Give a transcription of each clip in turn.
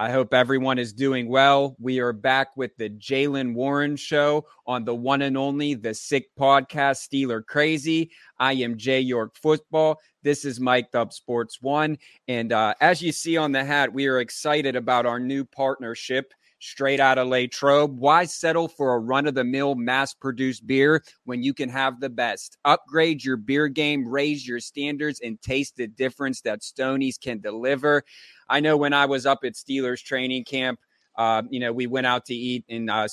I hope everyone is doing well. We are back with the Jaylen Warren Show on the one and only The Sick Podcast, Steeler Crazy. I am Jay York Football. This is Mic'd Up Sports One. And uh, as you see on the hat, we are excited about our new partnership straight out of Latrobe. Why settle for a run of the mill mass produced beer when you can have the best? Upgrade your beer game, raise your standards, and taste the difference that Stoney's can deliver. I know when I was up at Steelers training camp, uh, you know, we went out to eat, and uh,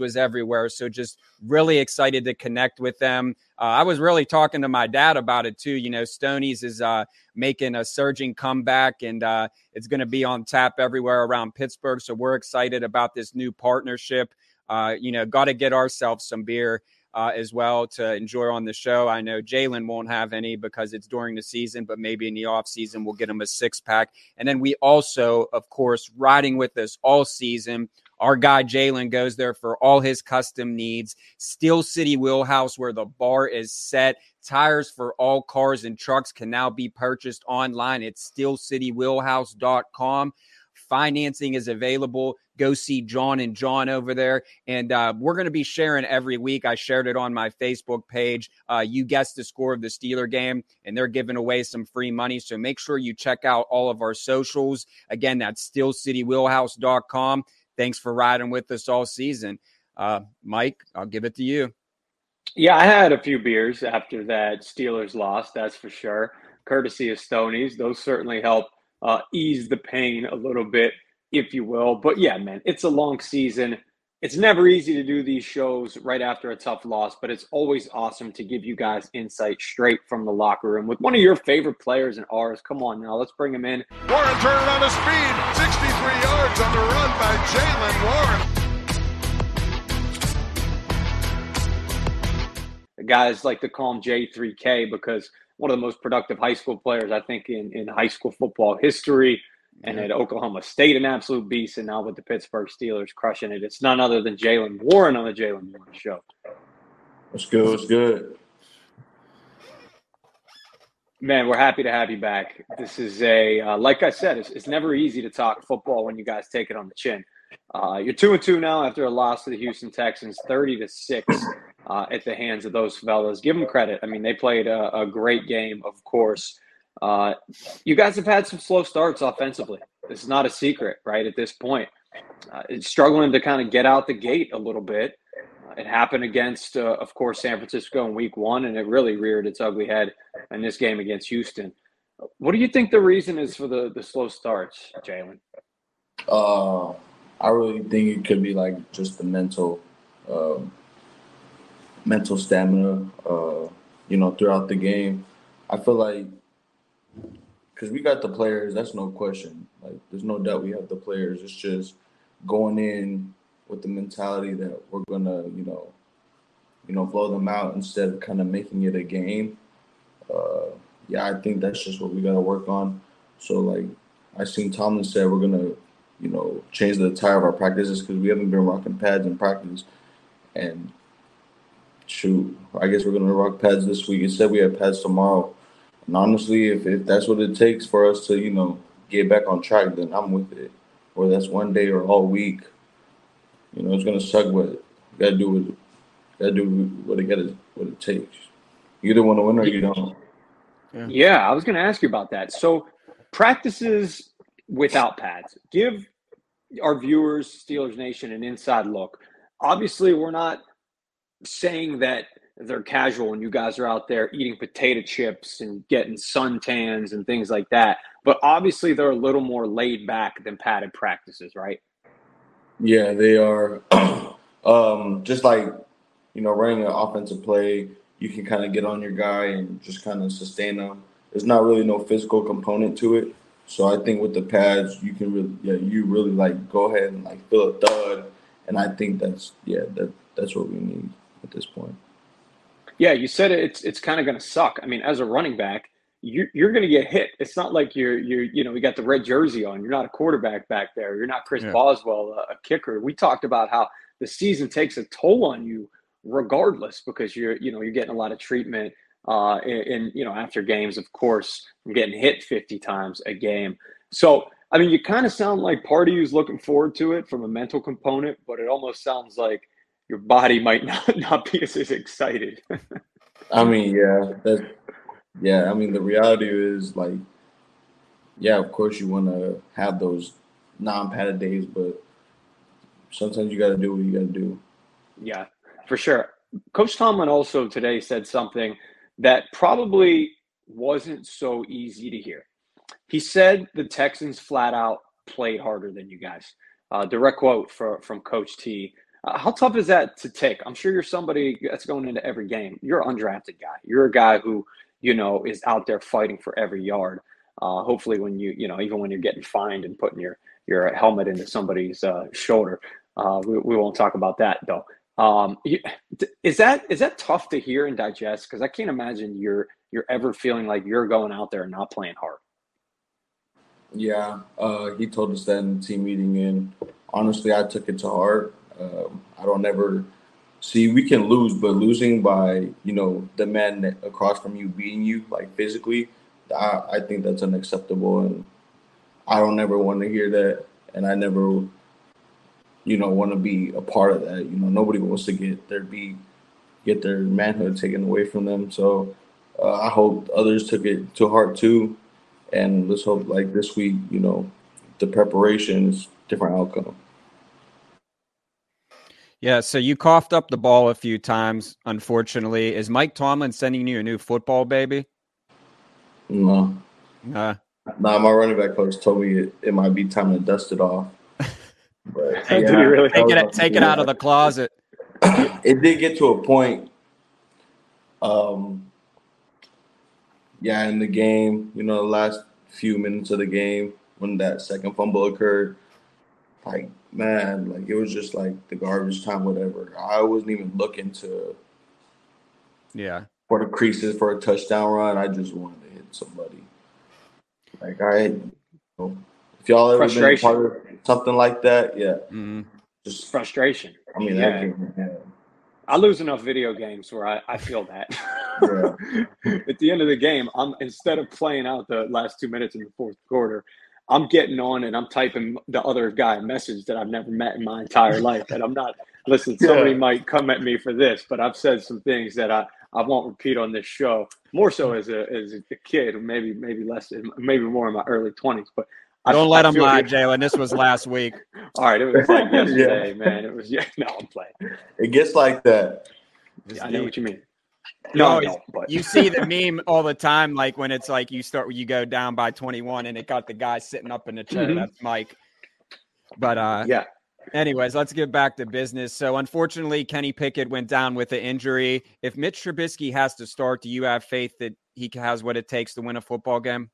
was everywhere. So just really excited to connect with them. Uh, I was really talking to my dad about it too. You know, Stoney's is uh, making a surging comeback, and uh, it's going to be on tap everywhere around Pittsburgh. So we're excited about this new partnership. Uh, you know, got to get ourselves some beer uh, as well to enjoy on the show. I know Jaylen won't have any because it's during the season, but maybe in the off season we'll get him a six pack. And then we also, of course, riding with us all season. Our guy Jaylen goes there for all his custom needs. Steel City Wheelhouse, where the bar is set. Tires for all cars and trucks can now be purchased online at steelcitywheelhouse.com. Financing is available. Go see John and John over there. And uh, we're going to be sharing every week. I shared it on my Facebook page. Uh, you guessed the score of the Steeler game, and they're giving away some free money. So make sure you check out all of our socials. Again, that's steelcitywheelhouse.com. Thanks for riding with us all season. Uh, Mike, I'll give it to you. Yeah, I had a few beers after that Steelers loss, that's for sure. Courtesy of Stoney's. Those certainly help uh, ease the pain a little bit, if you will. But yeah, man, it's a long season. It's never easy to do these shows right after a tough loss, but it's always awesome to give you guys insight straight from the locker room with one of your favorite players and ours. Come on now, let's bring him in. Warren turned on a speed, 63 yards on the run by Jaylen Warren. The guys like to call him J3K because one of the most productive high school players, I think, in, in high school football history. And at Oklahoma State, an absolute beast, and now with the Pittsburgh Steelers crushing it. It's none other than Jaylen Warren on the Jaylen Warren Show. What's good? What's good? Man, we're happy to have you back. This is a, uh, like I said, it's, it's never easy to talk football when you guys take it on the chin. Uh, you're two and two now after a loss to the Houston Texans, thirty to six uh, at the hands of those fellas. Give them credit. I mean, they played a, a great game, of course. Uh, you guys have had some slow starts offensively. This is not a secret, right? At this point, uh, it's struggling to kind of get out the gate a little bit. Uh, it happened against, uh, of course, San Francisco in Week One, and it really reared its ugly head in this game against Houston. What do you think the reason is for the the slow starts, Jaylen? Uh, I really think it could be like just the mental, um, mental stamina. Uh, you know, throughout the game, I feel like because we got the players. That's no question. Like, there's no doubt we have the players. It's just going in with the mentality that we're gonna, you know, you know, blow them out instead of kind of making it a game. Uh, yeah, I think that's just what we gotta work on. So like, I seen Tomlin said we're gonna, you know, change the attire of our practices because we haven't been rocking pads in practice, and shoot, I guess we're gonna rock pads this week. Instead, we have pads tomorrow. And honestly, if, if that's what it takes for us to, you know, get back on track, then I'm with it. Or that's one day or all week. You know, it's gonna suck, but you gotta do what gotta do what it gotta what it takes. You either want to win or you don't. Yeah. yeah, I was going to ask you about that. So, practices without pads. Give our viewers, Steelers Nation, an inside look. Obviously, we're not saying that they're casual and you guys are out there eating potato chips and getting suntans and things like that. But obviously, they're a little more laid back than padded practices, right? Yeah, they are. um, just like you know, running an offensive play, you can kind of get on your guy and just kind of sustain them. There's not really no physical component to it. So I think with the pads, you can really, yeah, you really like go ahead and like feel a thud, and I think that's yeah, that that's what we need at this point. Yeah, you said it, it's it's kind of going to suck. I mean, as a running back, you, you're going to get hit. It's not like you're you're you know we got the red jersey on. You're not a quarterback back there. You're not Chris yeah. Boswell, a, a kicker. We talked about how the season takes a toll on you regardless because you're you know you're getting a lot of treatment uh, in, in, you know after games. Of course, I'm getting hit 50 times a game. So I mean, you kind of sound like part of you's looking forward to it from a mental component, but it almost sounds like your body might not not be as, as excited. I mean, yeah, that, yeah. I mean, the reality is like, yeah, of course you want to have those non-padded days, but sometimes you got to do what you got to do. Yeah, for sure. Coach Tomlin also today said something that probably wasn't so easy to hear. He said the Texans flat out played harder than you guys. Uh, direct quote for, from Coach T. Uh, how tough is that to take? I'm sure you're somebody that's going into every game. You're an undrafted guy. You're a guy who you know is out there fighting for every yard. Uh, hopefully, when you you know even when you're getting fined and putting your your helmet into somebody's uh, shoulder, uh, we, we won't talk about that though. Um, is that is that tough to hear and digest? Because I can't imagine you're you're ever feeling like you're going out there and not playing hard. Yeah, uh, he told us that in the team meeting, and honestly, I took it to heart. Um, I don't ever see we can lose, but losing by you know the man across from you beating you like physically, I, I think that's unacceptable, and I don't ever want to hear that, and I never you know, want to be a part of that. You know, nobody wants to get their be get their manhood taken away from them. So uh, I hope others took it to heart too, and let's hope like this week, you know, the preparation is different outcome. Yeah, so you coughed up the ball a few times. Unfortunately, is Mike Tomlin sending you a new football baby? No. Uh, nah, my running back coach told me it, it might be time to dust it off. But, yeah, did he really take it, take it out of the closet? it did get to a point. Um, yeah, in the game, you know, the last few minutes of the game when that second fumble occurred, like man, like it was just like the garbage time, whatever. I wasn't even looking to, yeah, for the creases for a touchdown run. I just wanted to hit somebody. Like I, you know, if y'all ever been part of something like that, yeah. Mm-hmm. Just frustration. I mean, yeah. Game, yeah. I lose enough video games where I, I feel that. At the end of the game, I'm instead of playing out the last two minutes in the fourth quarter, I'm getting on and I'm typing the other guy a message that I've never met in my entire life. And I'm not listen, somebody yeah. might come at me for this, but I've said some things that I, I won't repeat on this show. More so as a as a kid, maybe maybe less, maybe more in my early twenties. But I don't let him lie, Jaylen. This was last week. All right, it was like yesterday, yeah. man. It was yeah. No, I'm playing. It gets like that. Yeah, I know what you mean. No, no but you see the meme all the time, like when it's like you start, you go down by 21, and it got the guy sitting up in the chair. Mm-hmm. That's Mike. But uh, yeah. Anyways, let's get back to business. So, unfortunately, Kenny Pickett went down with an injury. If Mitch Trubisky has to start, do you have faith that he has what it takes to win a football game?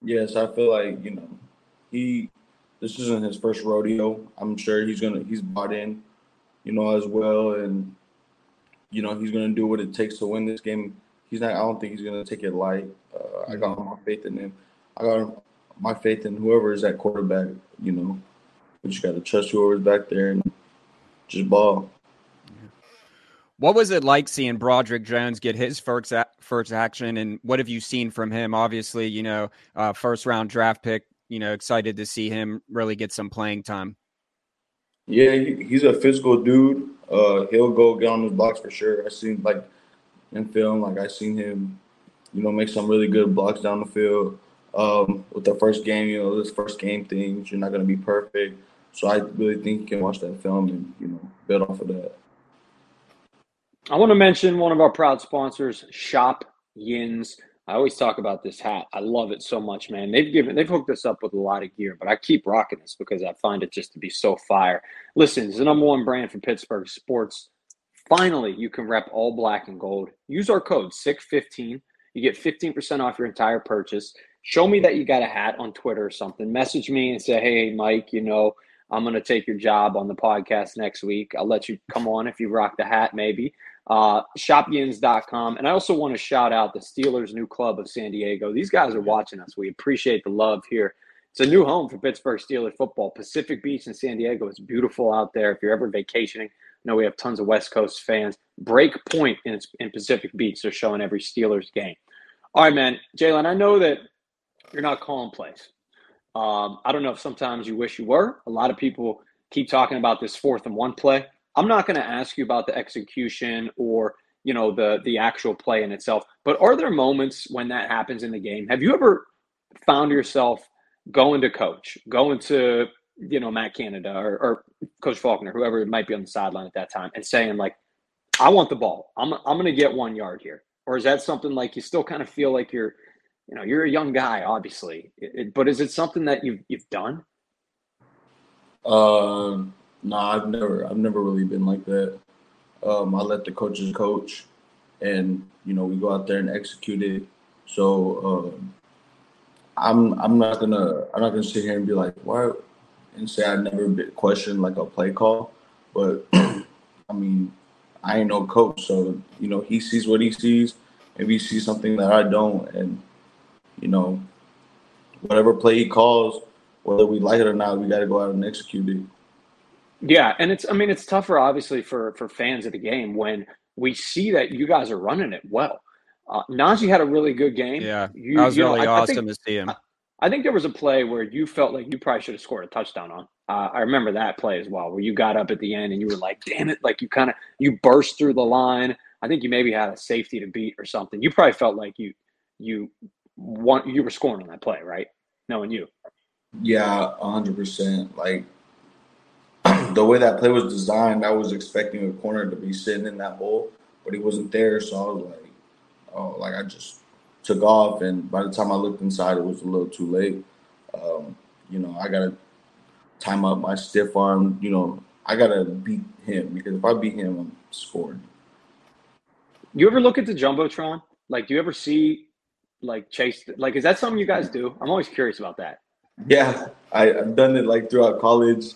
Yes, I feel like you know he. This isn't his first rodeo. I'm sure he's gonna he's bought in, you know, as well, and you know he's gonna do what it takes to win this game. He's not. I don't think he's gonna take it light. Uh, I got my faith in him. I got my faith in whoever is that quarterback. You know, we just got to trust whoever's back there and just ball. What was it like seeing Broderick Jones get his first first action, and what have you seen from him? Obviously, you know, uh, first round draft pick. You know, excited to see him really get some playing time. Yeah, he's a physical dude. Uh, he'll go get on his blocks for sure. I seen like in film, like I seen him, you know, make some really good blocks down the field. um, with the first game. You know, this first game things, you're not to be perfect. So I really think you can watch that film and you know build off of that. I want to mention one of our proud sponsors, Shop Yins. I always talk about this hat. I love it so much, man. They've given they've hooked us up with a lot of gear, but I keep rocking this because I find it just to be so fire. Listen, it's the number one brand for Pittsburgh sports. Finally, you can rep all black and gold. Use our code SICK15. You get 15% off your entire purchase. Show me that you got a hat on Twitter or something. Message me and say, hey, Mike, you know, I'm going to take your job on the podcast next week. I'll let you come on if you rock the hat, maybe uh, shopyins.com. And I also want to shout out the Steelers' new club of San Diego. These guys are watching us. We appreciate the love here. It's a new home for Pittsburgh Steelers football. Pacific Beach in San Diego is beautiful out there. If you're ever vacationing, I know we have tons of West Coast fans. Break Point in, in Pacific Beach, they're showing every Steelers game. All right, man. Jaylen, I know that you're not calling plays. Um, I don't know if sometimes you wish you were. A lot of people keep talking about this fourth and one play. I'm not going to ask you about the execution or you know the the actual play in itself, but are there moments when that happens in the game? Have you ever found yourself going to coach, going to you know Matt Canada or, or Coach Faulkner, whoever might be on the sideline at that time, and saying like, "I want the ball. I'm I'm going to get one yard here," or is that something like you still kind of feel like you're you know you're a young guy, obviously, it, but is it something that you've you've done? Um no, I've never I've never really been like that. Um, I let the coaches coach, and you know we go out there and execute it. So um, I'm I'm not gonna I'm not gonna sit here and be like why and say I've never questioned like a play call, but I mean I ain't no coach, so you know he sees what he sees. If he sees something that I don't, and you know whatever play he calls, whether we like it or not, we got to go out and execute it. Yeah, and it's I mean it's tougher obviously for for fans of the game when we see that you guys are running it well. Uh, Najee had a really good game. Yeah, you, that was you know, really I- I awesome think- to see him. I, I think there was a play where you felt like you probably should have scored a touchdown on. Uh, I remember that play as well, where you got up at the end and you were like, "Damn it!" Like you kind of you burst through the line. I think you maybe had a safety to beat or something. You probably felt like you you want you were scoring on that play, right? Knowing you. Yeah, hundred percent. Like the way that play was designed, I was expecting a corner to be sitting in that hole, but he wasn't there. So I was like, oh, like I just took off, and by the time I looked inside, it was a little too late. Um, you know, I gotta time up my stiff arm. You know, I gotta beat him because if I beat him, I'm scoring. You ever look at the jumbotron? Like, do you ever see like Chase? Like, is that something you guys do? I'm always curious about that. Yeah, I, I've done it like throughout college,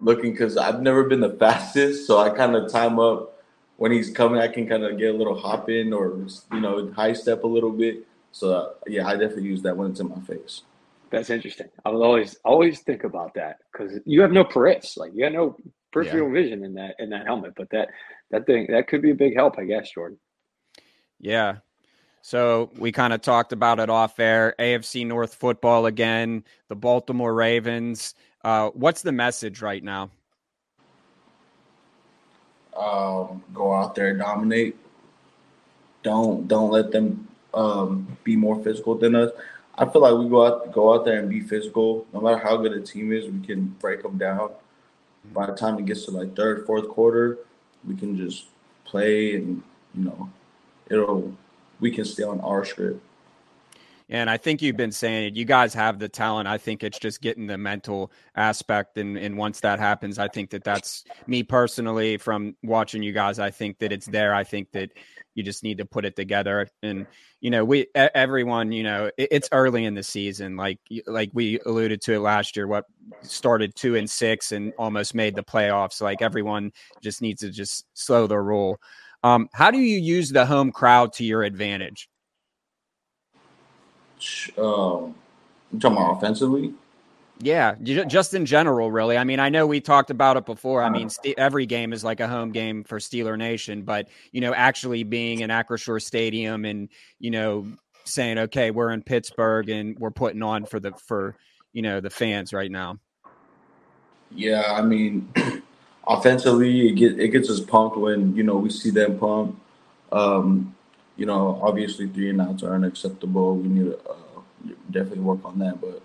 looking because I've never been the fastest, so I kind of time up when he's coming. I can kind of get a little hop in or you know high step a little bit. So uh, yeah, I definitely use that when it's in my face. That's interesting. I will always always think about that because you have no periffs, like you have no peripheral vision in that in that helmet. But that that thing that could be a big help, I guess, Jordan. Yeah. So we kind of talked about it off air. AFC North football again, the Baltimore Ravens. Uh, what's the message right now? Um, go out there, dominate. Don't don't let them um, be more physical than us. I feel like we go out go out there and be physical. No matter how good a team is, we can break them down. By the time it gets to like third, fourth quarter, we can just play and you know it'll we can stay on our script. And I think you've been saying it. You guys have the talent. I think it's just getting the mental aspect. And, and once that happens, I think that that's me personally from watching you guys. I think that it's there. I think that you just need to put it together. And, you know, we, everyone, you know, it, it's early in the season. Like, like we alluded to it last year, what started two and six and almost made the playoffs. Like everyone just needs to just slow their roll. Um, how do you use the home crowd to your advantage? Um, you talking about offensively? Yeah, just in general, really. I mean, I know we talked about it before. I mean, st- every game is like a home game for Steeler Nation, but you know, actually being in Acrisure Stadium and you know, saying, okay, we're in Pittsburgh and we're putting on for the for you know the fans right now. Yeah, I mean, offensively, it get it gets us pumped when you know we see them pump. Um, you know, obviously three and outs are unacceptable. We need to uh, definitely work on that. But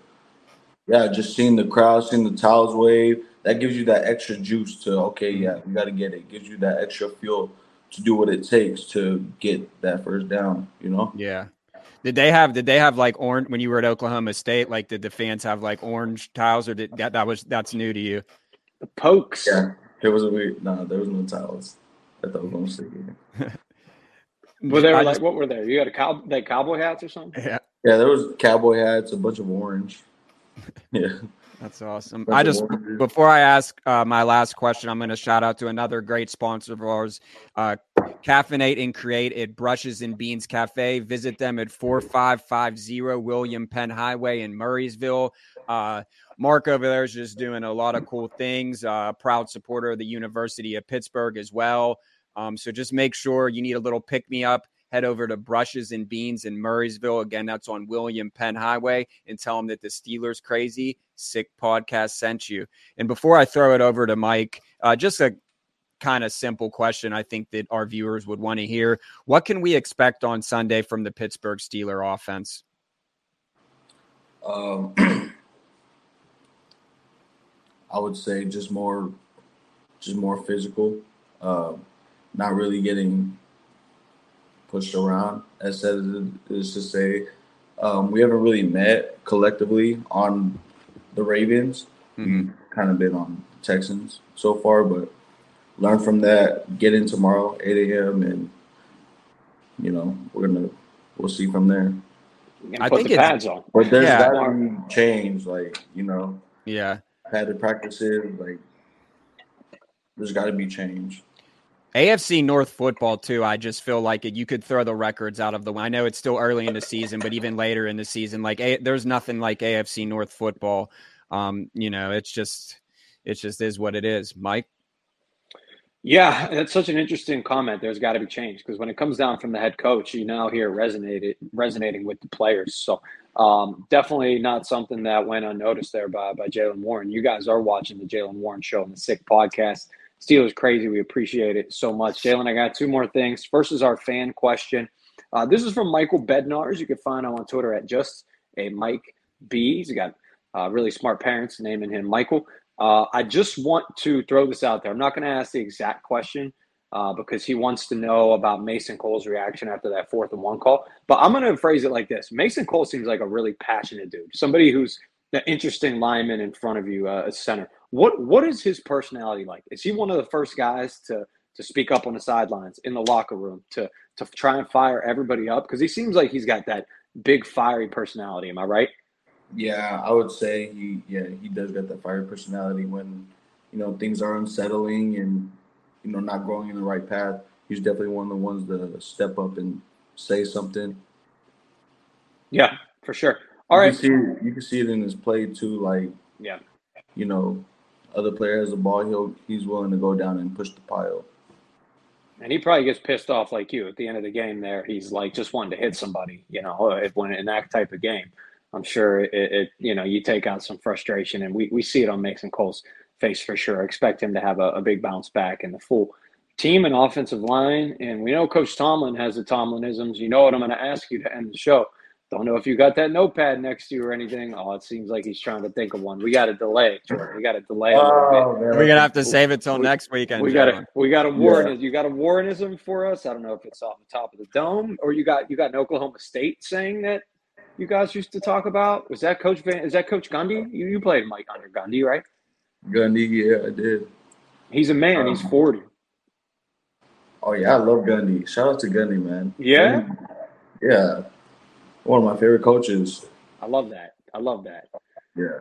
yeah, just seeing the crowd, seeing the towels wave, that gives you that extra juice to okay, yeah, we got to get it. it. Gives you that extra fuel to do what it takes to get that first down. You know? Yeah. Did they have did they have like orange when you were at Oklahoma State? Like did the fans have like orange towels, or did that that was that's new to you? The pokes. Yeah. There was a weird no, there was no tiles at the Oklahoma State game. were there like what were they? You got a cow like cowboy hats or something? Yeah. Yeah, there was cowboy hats, a bunch of orange. Yeah. That's awesome. I just before I ask uh, my last question, I'm going to shout out to another great sponsor of ours, uh, Caffeinate and Create at Brushes and Beans Cafe. Visit them at 4550 William Penn Highway in Murrysville. Uh, Mark over there is just doing a lot of cool things. Uh, proud supporter of the University of Pittsburgh as well. Um, so just make sure you need a little pick me up head over to Brushes and Beans in Murrysville. Again, that's on William Penn Highway and tell them that the Steelers Crazy Sick podcast sent you. And before I throw it over to Mike, uh, just a kind of simple question I think that our viewers would want to hear. What can we expect on Sunday from the Pittsburgh Steeler offense? Um, I would say just more, just more physical. Uh, not really getting pushed around, as said is to say. Um, we haven't really met collectively on the Ravens. Mm-hmm. Kind of been on Texans so far, but learn from that. Get in tomorrow, 8 a.m., and you know we're gonna we'll see from there. I think the pads on. But there's yeah. gotta be change, like you know. Yeah. had Padded practices, like there's got to be change. AFC North football too. I just feel like it, you could throw the records out of the. I know it's still early in the season, but even later in the season, like a, there's nothing like AFC North football. Um, you know, it's just it just is what it is. Mike. Yeah, that's such an interesting comment. There's got to be change because when it comes down from the head coach, you now hear resonated resonating with the players. So um, definitely not something that went unnoticed there by by Jaylen Warren. You guys are watching the Jaylen Warren Show on the Sick Podcast. Steelers crazy. We appreciate it so much. Jaylen, I got two more things. First is our fan question. Uh, this is from Michael Bednars. You can find him on Twitter at just a Mike B. He's got uh, really smart parents naming him Michael. Uh, I just want to throw this out there. I'm not going to ask the exact question uh, because he wants to know about Mason Cole's reaction after that fourth and one call. But I'm going to phrase it like this Mason Cole seems like a really passionate dude, somebody who's interesting lineman in front of you, uh, center. What what is his personality like? Is he one of the first guys to to speak up on the sidelines in the locker room to to try and fire everybody up? Because he seems like he's got that big fiery personality. Am I right? Yeah, I would say he yeah he does got that fiery personality when you know things are unsettling and you know not going in the right path. He's definitely one of the ones to step up and say something. Yeah, for sure. All you can see it, you can see it in his play too. Like yeah, you know, other player has the ball, he'll he's willing to go down and push the pile. And he probably gets pissed off like you at the end of the game. There, he's like just wanting to hit somebody. You know, uh, if when in that type of game, I'm sure it, it you know you take out some frustration, and we we see it on Mason Cole's face for sure. expect him to have a, a big bounce back in the full team and offensive line. And we know Coach Tomlin has the Tomlinisms. You know what I'm going to ask you to end the show. Don't know if you got that notepad next to you or anything. Oh, it seems like he's trying to think of one. We got to delay, Jordan. We got to delay. Oh, We're gonna have to save it till we, next weekend. We got to. We got a Warren. Yeah. You got a Warrenism for us? I don't know if it's off the top of the dome or you got you got an Oklahoma State saying that you guys used to talk about. Was that Coach Van? Is that Coach Gundy? You you played Mike under Gundy, right? Gundy, yeah, I did. He's a man. Um, he's forty. Oh yeah, I love Gundy. Shout out to Gundy, man. Yeah. Gundy, yeah. One of my favorite coaches. I love that. I love that. Yeah.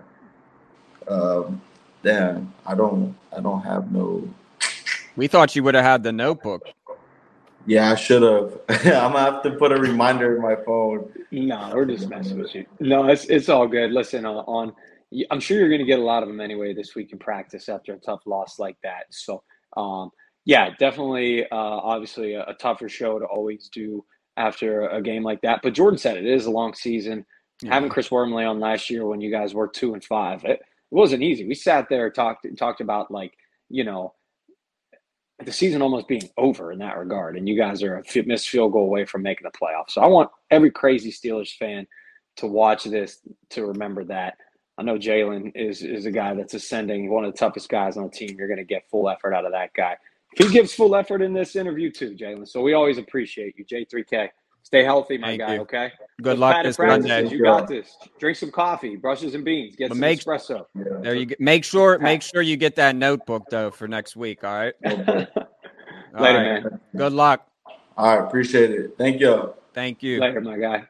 Um, damn, I don't. I don't have no. We thought you would have had the notebook. Yeah, I should have. I'm gonna have to put a reminder in my phone. No, we're just messing with you. No, it's it's all good. Listen, uh, on I'm sure you're going to get a lot of them anyway this week in practice after a tough loss like that. So, um, yeah, definitely, uh, obviously a, a, tougher show to always do after a game like that. But Jordan said it is a long season. Yeah. Having Chris Wormley on last year when you guys were two and five, it, it wasn't easy. We sat there talked talked about like you know the season almost being over in that regard, and you guys are a missed field goal away from making the playoffs. So I want every crazy Steelers fan to watch this to remember that. I know Jaylen is is a guy that's ascending, one of the toughest guys on the team. You're going to get full effort out of that guy. He gives full effort in this interview too, Jaylen. So we always appreciate you, J3K. Stay healthy, my Thank guy. you. Okay. Good Those luck this practices, Sunday. You got this. Drink some coffee, brushes and beans, get But some make- espresso. Yeah. There you go. Make sure make sure you get that notebook though for next week. All right. Later, All right. man. Good luck. All right, appreciate it. Thank you. Thank you. Later, my guy.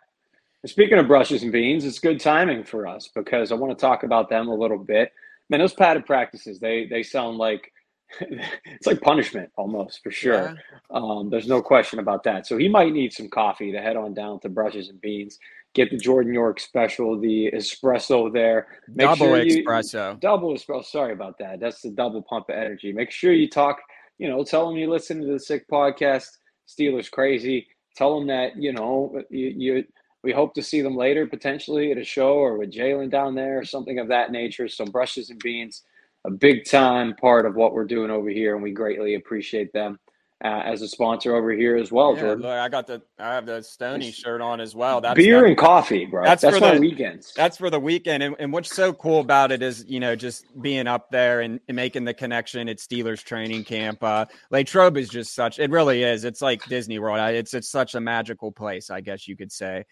Speaking of brushes and beans, it's good timing for us because I want to talk about them a little bit. Man, those padded practices, they they sound like it's like punishment almost for sure. Yeah. Um, there's no question about that. So he might need some coffee to head on down to brushes and beans. Get the Jordan York special, the espresso there. Make Double sure you- espresso. double espresso. Sorry about that. That's the double pump of energy. Make sure you talk. You know, tell them you listen to the Sick Podcast. Steelers crazy. Tell them that you know you, you. We hope to see them later, potentially at a show or with Jaylen down there or something of that nature. Some brushes and beans, a big time part of what we're doing over here, and we greatly appreciate them uh, as a sponsor over here as well. Yeah, Jordan, look, I got the I have the Stony shirt on as well. That's beer and coffee, bro. that's That's, for the- weekends. That's for the weekend. And, and what's so cool about it is, you know, just being up there and, and making the connection at Steelers training camp. Uh, Latrobe is just such, it really is. It's like Disney World. It's, it's such a magical place, I guess you could say.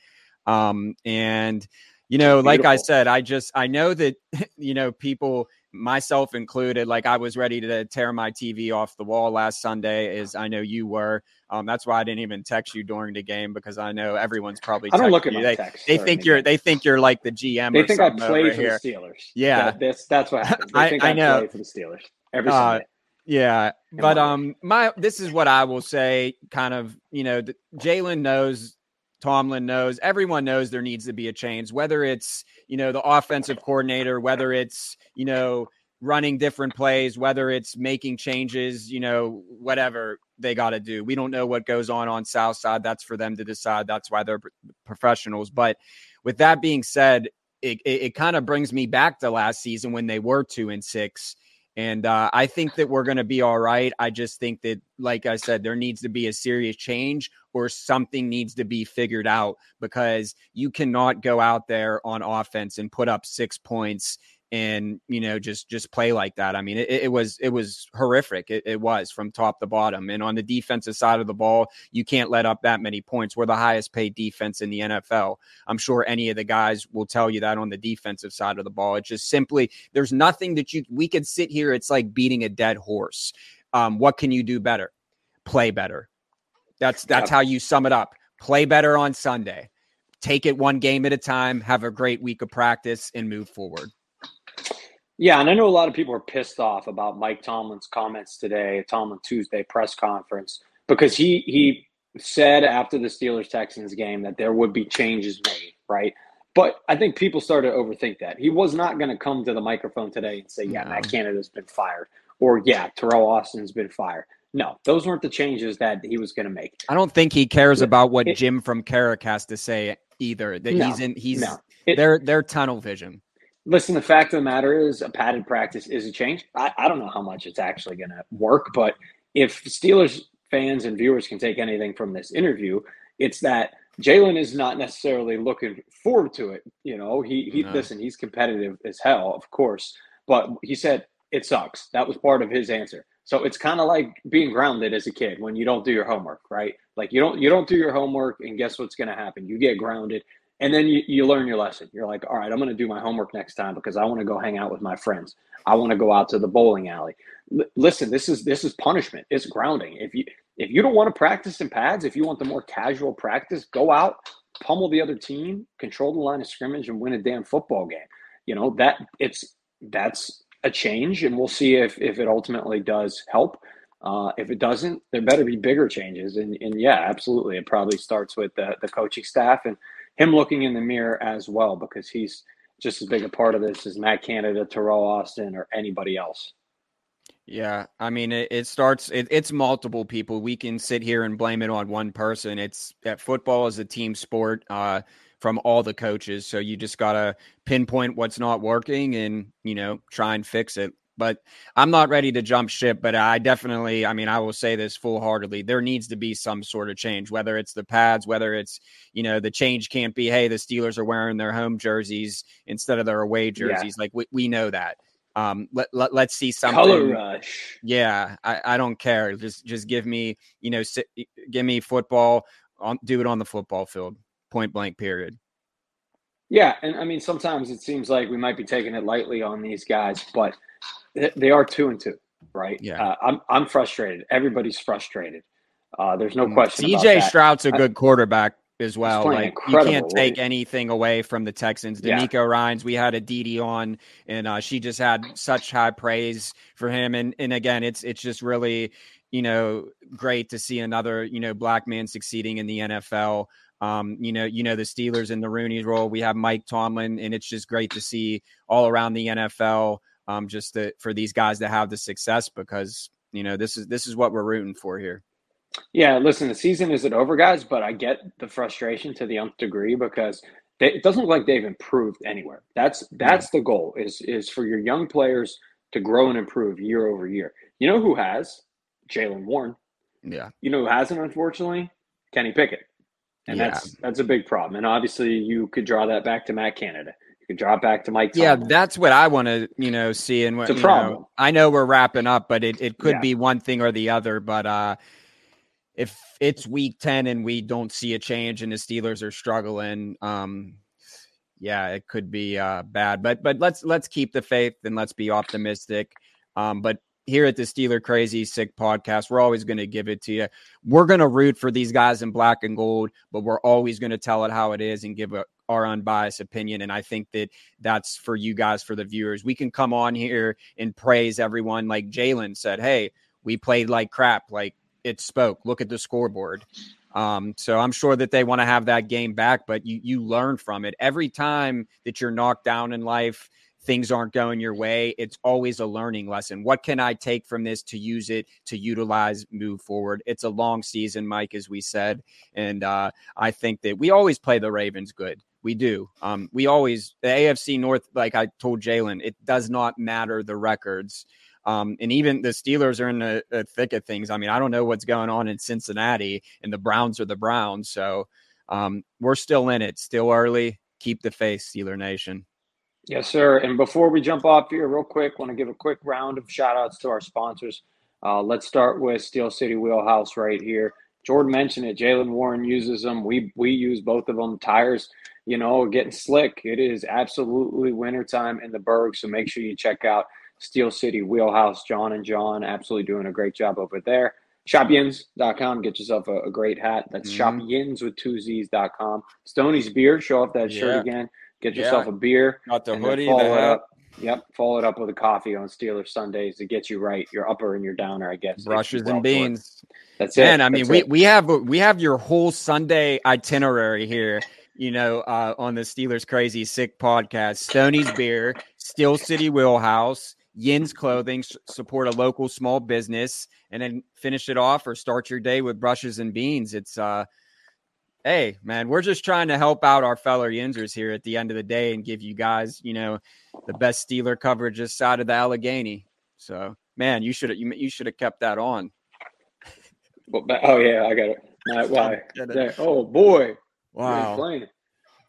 Um, and, you know, like I said, I just, I know that, you know, people, myself included, like I was ready to tear my TV off the wall last Sunday, as I know you were. Um, that's why I didn't even text you during the game because I know everyone's probably. I don't look at you. my They, text. they think the you're they think you're like the GM. They think I play for here. the Steelers. Yeah. That- that's that's what happens. They I- think I I, know. play for the Steelers every Uh, Sunday. Yeah, but um, my this is what I will say. Kind of, you know, Jaylen knows, Tomlin knows, everyone knows there needs to be a change. Whether it's you know the offensive coordinator, whether it's you know running different plays, whether it's making changes, you know, whatever they got to do. We don't know what goes on on South Side. That's for them to decide. That's why they're professionals. But with that being said, it, it, it kind of brings me back to last season when they were two and six. And uh, I think that we're going to be all right. I just think that, like I said, there needs to be a serious change or something needs to be figured out because you cannot go out there on offense and put up six points and you know just just play like that. I mean, it, it was it was horrific. It, it was from top to bottom. And on the defensive side of the ball, you can't let up that many points. We're the highest paid defense in the NFL. I'm sure any of the guys will tell you that on the defensive side of the ball. It's just simply there's nothing that you we could sit here. It's like beating a dead horse. Um, what can you do better? Play better. That's that's how you sum it up. Play better on Sunday. Take it one game at a time. Have a great week of practice and move forward. Yeah, and I know a lot of people are pissed off about Mike Tomlin's comments today, Tomlin Tuesday press conference, because he he said after the Steelers Texans game that there would be changes made, right? But I think people started to overthink that. He was not going to come to the microphone today and say, "Yeah, No. Matt Canada's been fired," or "Yeah, Teryl Austin's been fired." No, those weren't the changes that he was going to make. I don't think he cares about what It- Jim from Carrick has to say either. That No, he's in he's no. It- they're they're tunnel vision. Listen, the fact of the matter is, a padded practice is a change. I, I don't know how much it's actually going to work, but if Steelers fans and viewers can take anything from this interview, it's that Jaylen is not necessarily looking forward to it. You know, he he No. listen, he's competitive as hell, of course, but he said it sucks. That was part of his answer. So it's kind of like being grounded as a kid when you don't do your homework, right? Like you don't you don't do your homework, and guess what's going to happen? You get grounded, and then you, you learn your lesson. You're like, all right, I'm going to do my homework next time because I want to go hang out with my friends. I want to go out to the bowling alley. L- listen, this is this is punishment. It's grounding. If you if you don't want to practice in pads, if you want the more casual practice, go out, pummel the other team, control the line of scrimmage, and win a damn football game. You know that it's that's a change, and we'll see if if it ultimately does help. Uh, if it doesn't, there better be bigger changes. And, and yeah, absolutely, it probably starts with the, the coaching staff and him looking in the mirror as well, because he's just as big a part of this as Matt Canada, Teryl Austin, or anybody else. Yeah, I mean it, it starts it, it's multiple people. We can sit here and blame it on one person. It's that football is a team sport uh from all the coaches. So you just got to pinpoint what's not working and, you know, try and fix it. But I'm not ready to jump ship. But I definitely, I mean, I will say this full heartedly: there needs to be some sort of change, whether it's the pads, whether it's you know the change can't be, hey, the Steelers are wearing their home jerseys instead of their away jerseys. Yeah. Like we, we know that. Um, let, let let's see something. Color rush. Yeah, I, I don't care. Just just give me you know sit, give me football. On, do it on the football field. Point blank. Period. Yeah, and I mean sometimes it seems like we might be taking it lightly on these guys, but they are two and two, right? Yeah, uh, I'm I'm frustrated. Everybody's frustrated. Uh, there's no mm, question. CJ Stroud's a good quarterback as well. Like you can't take anything away from the Texans. DeMeco yeah. Ryans, we had a DD on, and uh, she just had such high praise for him. And and again, it's it's just really you know great to see another you know black man succeeding in the NFL. Um, you know, you know the Steelers in the Rooney's Rule. We have Mike Tomlin, and it's just great to see all around the NFL. Um, just to, for these guys to have the success because you know this is this is what we're rooting for here. Yeah, listen, the season isn't over, guys, but I get the frustration to the nth degree because they, it doesn't look like they've improved anywhere. That's that's yeah. the goal is is for your young players to grow and improve year over year. You know who has Jaylen Warren? Yeah. You know who hasn't, unfortunately, Kenny Pickett, and yeah. that's that's a big problem. And obviously, you could draw that back to Matt Canada. You draw back to Mike. Tomlin. Yeah, that's what I want to you know see. And what it's a problem. Know, I know we're wrapping up, but it it could yeah. be one thing or the other. But uh if it's week 10 and we don't see a change and the Steelers are struggling, um, yeah, it could be uh, bad. But but let's let's keep the faith and let's be optimistic. Um, but here at the Steeler Crazy Sick podcast, we're always going to give it to you. We're going to root for these guys in black and gold, but we're always going to tell it how it is and give a, our unbiased opinion. And I think that that's for you guys, for the viewers. We can come on here and praise everyone, like Jaylen said. Hey, we played like crap. Like it spoke. Look at the scoreboard. Um, so I'm sure that they want to have that game back, but you you learn from it. Every time that you're knocked down in life, things aren't going your way. It's always a learning lesson. What can I take from this to use it to utilize, move forward? It's a long season, Mike, as we said, and uh, I think that we always play the Ravens good. We do. Um, we always the AFC North, like I told Jaylen, it does not matter the records. Um, and even the Steelers are in the, the, thick of things. I mean, I don't know what's going on in Cincinnati, and the Browns are the Browns. So um, we're still in it, still early. Keep the faith, Steeler Nation. Yes, sir. And before we jump off here, real quick, want to give a quick round of shout outs to our sponsors. Uh, let's start with Steel City Wheelhouse right here. Jordan mentioned it. Jaylen Warren uses them. We we use both of them. Tires, you know, getting slick. It is absolutely wintertime in the Burgh, so make sure you check out Steel City Wheelhouse, John and John, absolutely doing a great job over there. ShopYins.com, get yourself a, a great hat. That's mm-hmm. ShopYins with two Z's.com. Stoney's Beer, show off that yeah. shirt again. Get yourself yeah. a beer. Got the hoodie, the hat. Yep, follow it up with a coffee on Steelers Sundays to get you right. Your upper and your downer, I guess. Brushes and beans. That's it. And I mean, That's we, it. we have we have your whole Sunday itinerary here. You know, uh, on the Steelers Crazy Sick podcast, Stoney's Beer, Steel City Wheelhouse, Yin's Clothing, support a local small business, and then finish it off or start your day with brushes and beans. It's uh, hey man, we're just trying to help out our fellow Yinzers here at the end of the day and give you guys, you know, the best Steeler coverage this side of the Allegheny. So man, you should you you should have kept that on. oh yeah, I got it. why? Oh boy! Wow.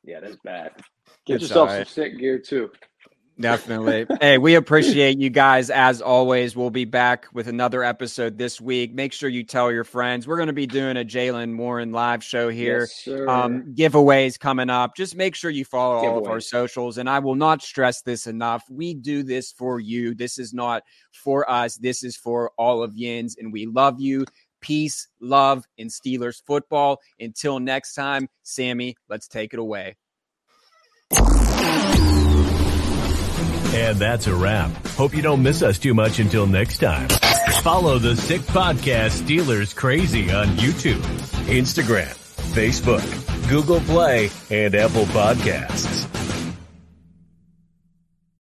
Yeah, that's bad. Get yourself right. some sick gear too. Definitely. hey, we appreciate you guys as always. We'll be back with another episode this week. Make sure you tell your friends. We're going to be doing a Jaylen Warren live show here. Yes, um, giveaways coming up. Just make sure you follow all of our socials. And I will not stress this enough. We do this for you. This is not for us. This is for all of Yins, and we love you. Peace, love, and Steelers football. Until next time, Sammy, let's take it away. And that's a wrap. Hope you don't miss us too much until next time. Follow the Sick Podcast Steelers Crazy on YouTube, Instagram, Facebook, Google Play, and Apple Podcasts.